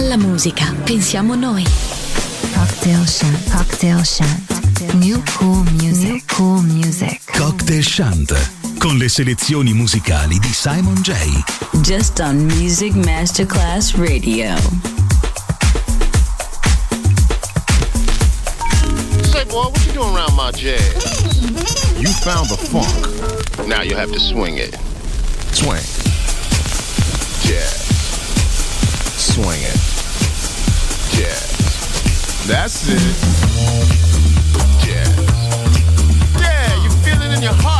Alla musica pensiamo noi. Cocktail Shant. Cocktail Shant. New cool music. New cool music. Cocktail Shant con le selezioni musicali di Simon J. Just on Music Masterclass Radio. Say, boy, what you doing around my jazz? You found the funk. Now you have to swing it. Swing. Jazz. Swing it. That's it. Jazz. Yeah, you feel it in your heart.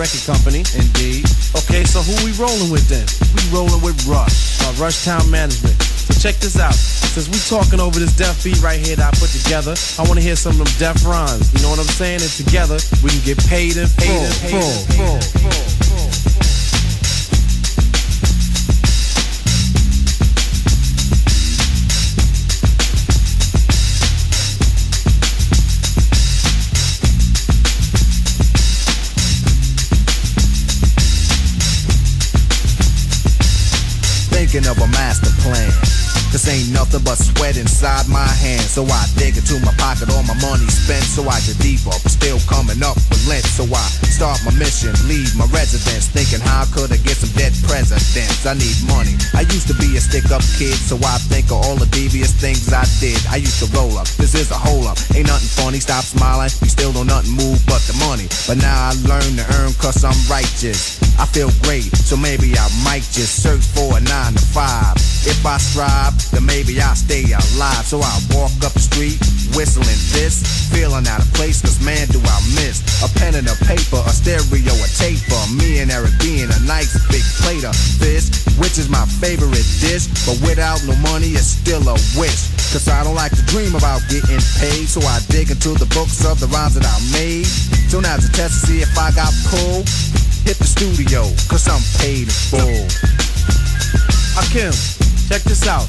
record company. Indeed. Okay, so who we rolling with then? We rolling with Rush, uh, Rush Town Management. So check this out. Since we talking over this deaf beat right here that I put together, I want to hear some of them deaf rhymes. You know what I'm saying? And together, we can get paid in full. Paid in full. full. full. full. Nothing but sweat inside my hands. So I dig into my pocket, all my money spent. So I get deeper, still coming up So I start my mission, leave my residence. Thinking how could I get some dead presidents? I need money. I used to be a stick up kid, so I think of all the devious things I did. I used to roll up, this is a hole up. Ain't nothing funny, stop smiling. You still don't nothing move but the money. But now I learn to earn cause I'm righteous. I feel great, so maybe I might just search for a nine to five. If I strive, then maybe I'll stay alive. So I walk up the street, whistling this, feeling out of place, cause man do I miss a pen and a paper, a stereo, a tape for me and Eric being a nice big plate of fish, which is my favorite dish. But without no money, it's still a wish. Cause I don't like to dream about getting paid, so I dig into the books of the rhymes that I made. So now to test to see if I got pulled, hit the studio, cause I'm paid in full. Hakim, check this out.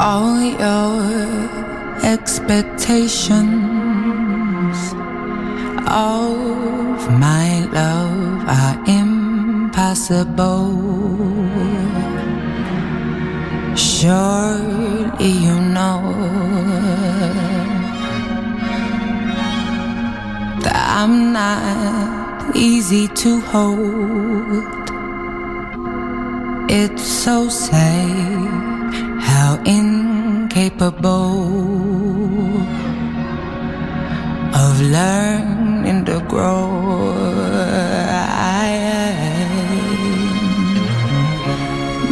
All your expectations of my love are impossible. Surely you know that I'm not easy to hold. It's so sad how incapable of learning to grow I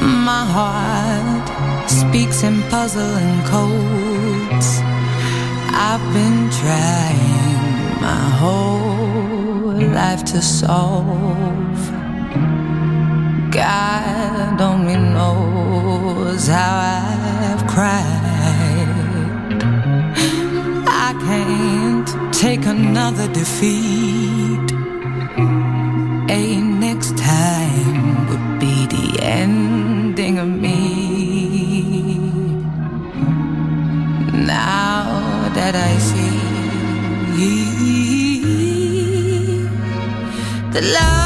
am. My heart speaks in puzzling codes. I've been trying my whole life to solve. God only knows how I've cried. I can't take another defeat. A next time would be the ending of me. Now that I see the love.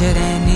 should end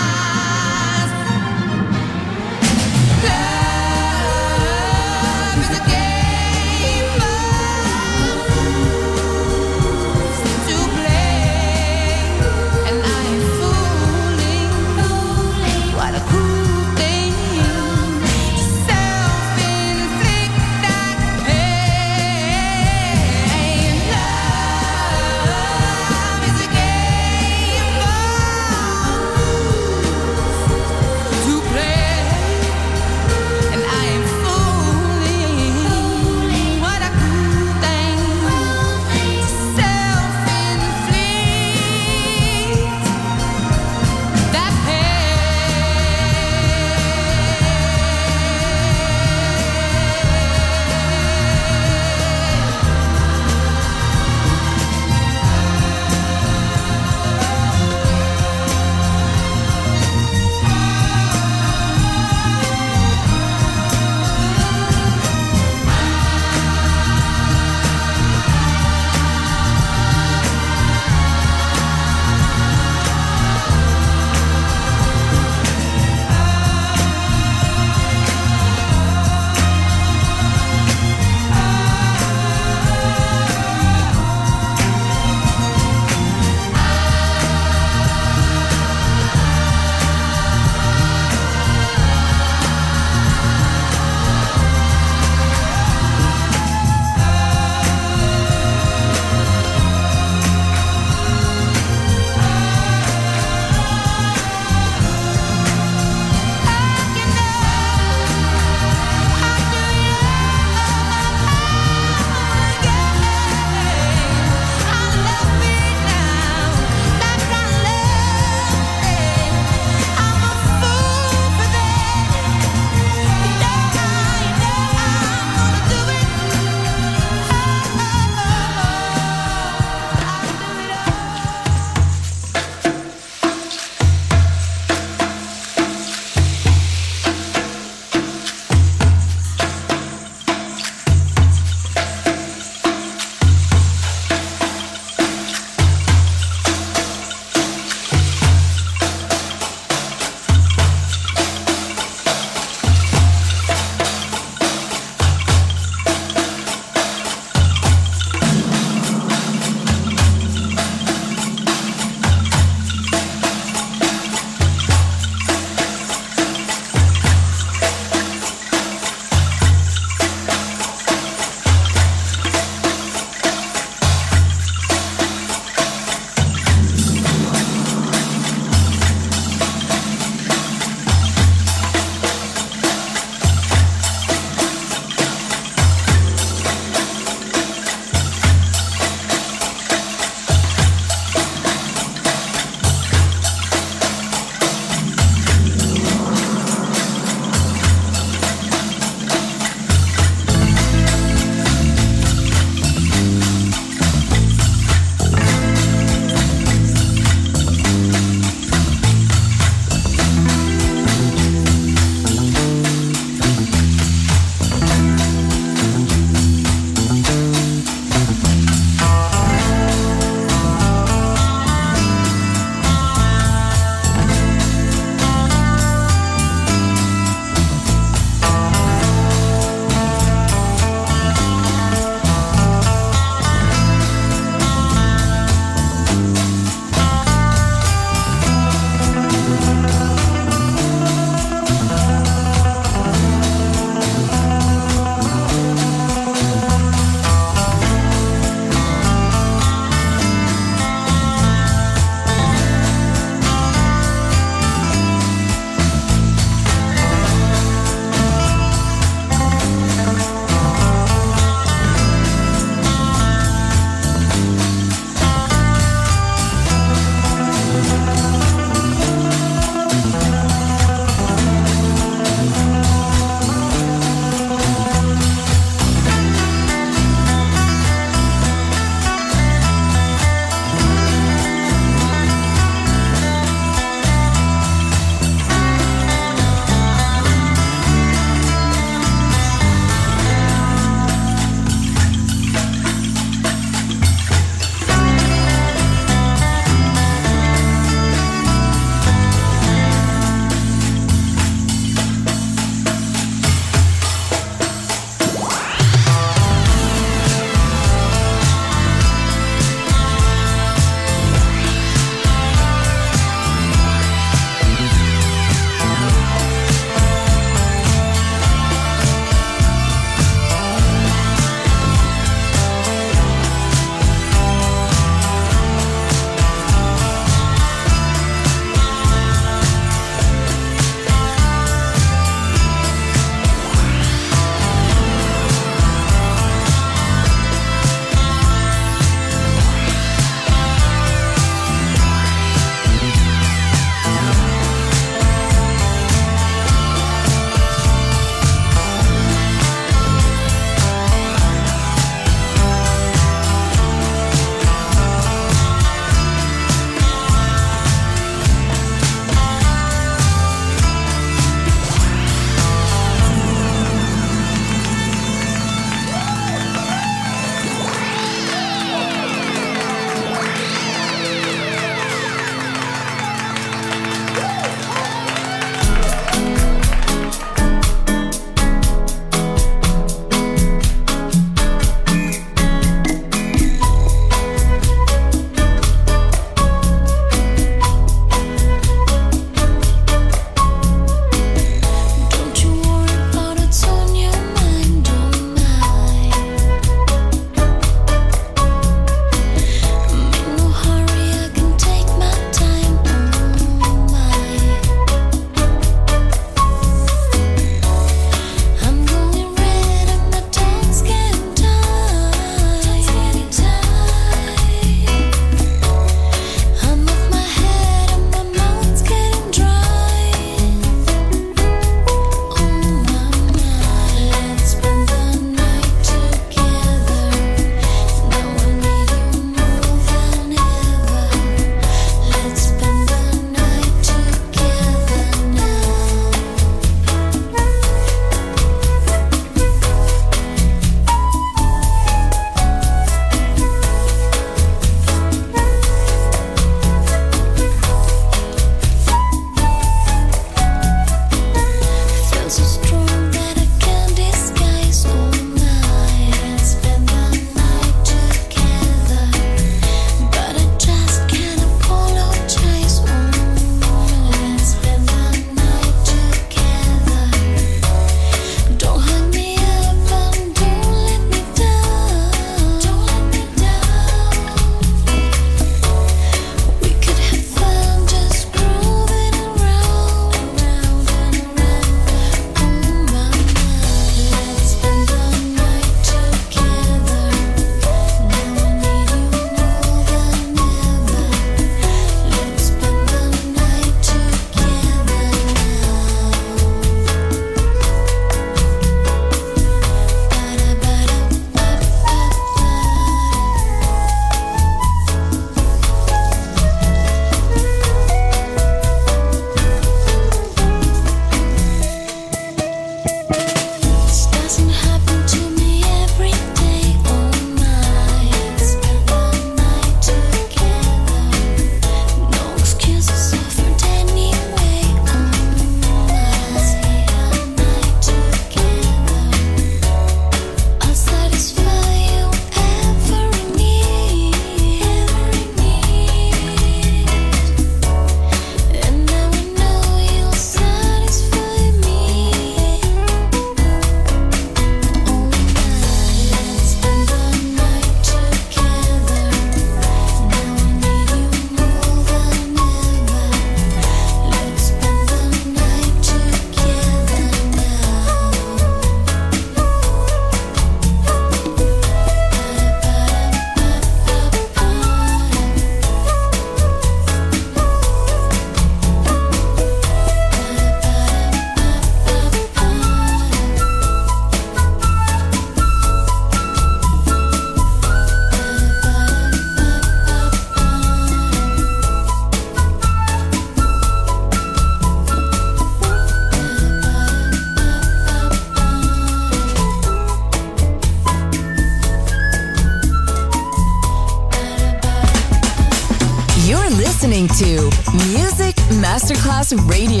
Radio.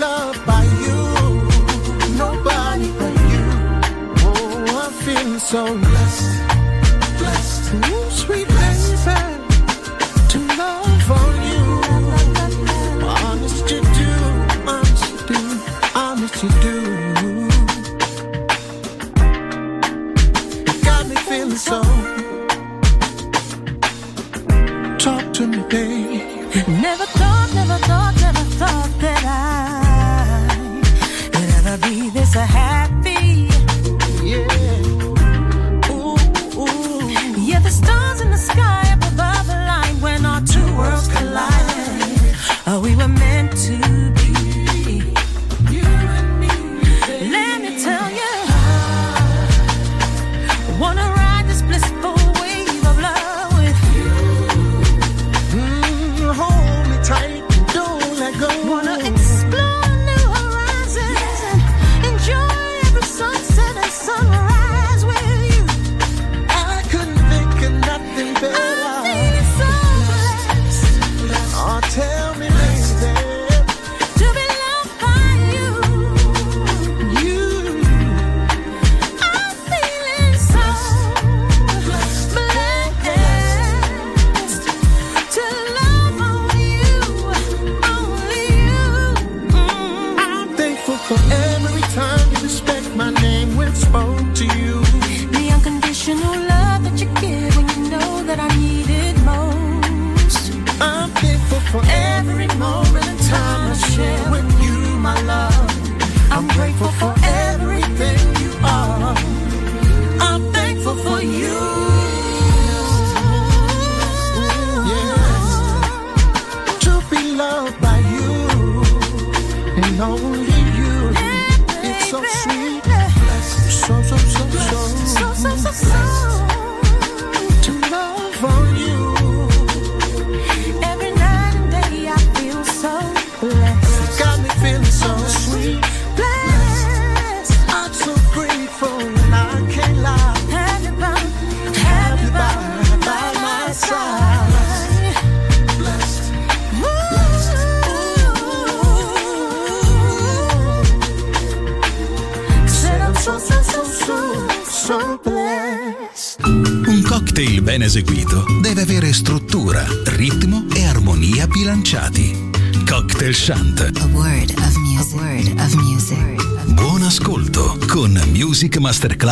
loved by you. Nobody but you. Oh, I feel so blessed.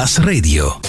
Radio.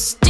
Still.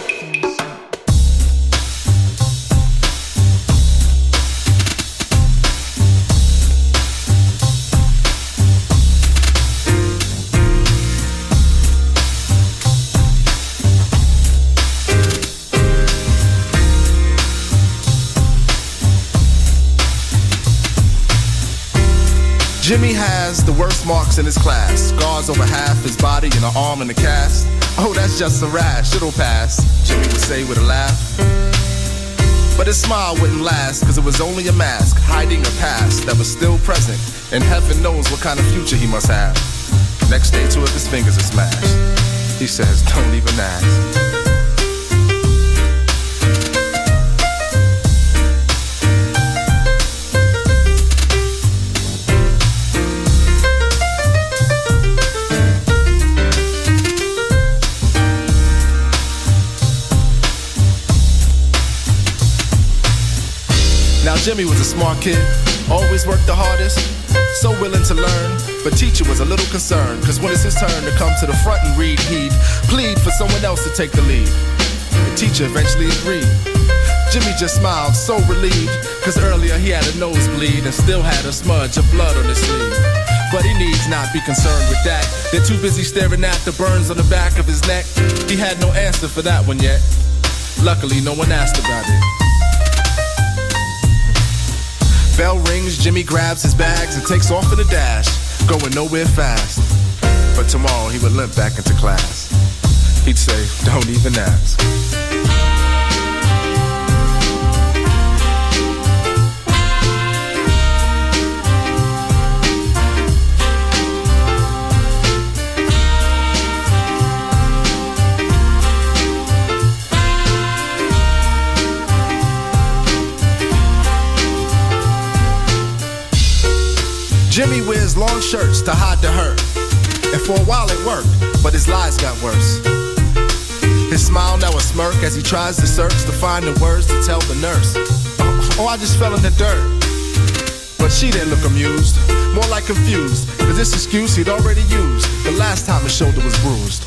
The worst marks in his class. Scars over half his body and an arm in a cast. Oh, that's just a rash, it'll pass, Jimmy would say with a laugh. But his smile wouldn't last, cause it was only a mask hiding a past that was still present. And heaven knows what kind of future he must have. Next day, two of his fingers are smashed. He says, Don't even ask. Jimmy was a smart kid, always worked the hardest, so willing to learn. But teacher was a little concerned, cause when it's his turn to come to the front and read, he'd plead for someone else to take the lead. The teacher eventually agreed. Jimmy just smiled, so relieved, cause earlier he had a nosebleed and still had a smudge of blood on his sleeve. But he needs not be concerned with that. They're too busy staring at the burns on the back of his neck. He had no answer for that one yet. Luckily, no one asked about it. Bell rings, Jimmy grabs his bags and takes off in a dash, going nowhere fast. But tomorrow he would limp back into class. He'd say, Don't even ask. Jimmy wears long shirts to hide the hurt. And for a while it worked, but his lies got worse. His smile now a smirk as he tries to search to find the words to tell the nurse. Oh, I just fell in the dirt. But she didn't look amused, more like confused. Cause this excuse he'd already used the last time his shoulder was bruised.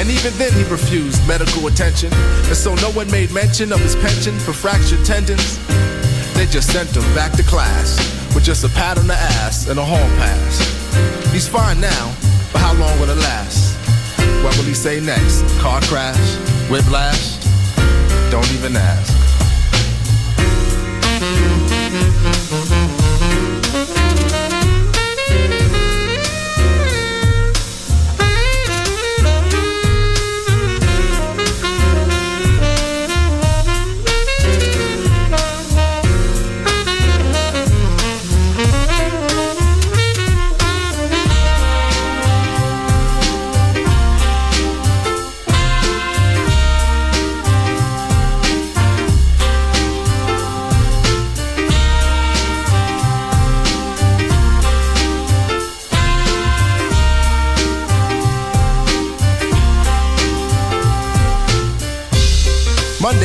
And even then he refused medical attention. And so no one made mention of his pension for fractured tendons. They just sent him back to class with just a pat on the ass and a hall pass. He's fine now, but how long will it last? What will he say next? Car crash? Whiplash? Don't even ask.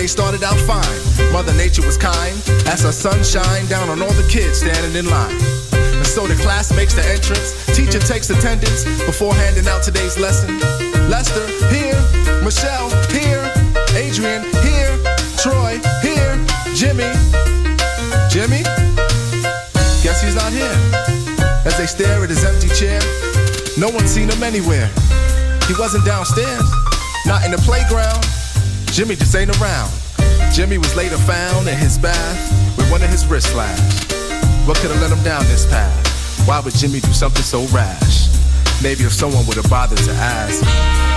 Started out fine. Mother Nature was kind as her sun shined down on all the kids standing in line. And so the class makes the entrance. Teacher takes attendance before handing out today's lesson. Lester, here. Michelle, here. Adrian, here. Troy, here. Jimmy. Jimmy? Guess he's not here. As they stare at his empty chair, no one's seen him anywhere. He wasn't downstairs, not in the playground. Jimmy just ain't around. Jimmy was later found in his bath with one of his wrists slashed. What could have led him down this path? Why would Jimmy do something so rash? Maybe if someone would have bothered to ask.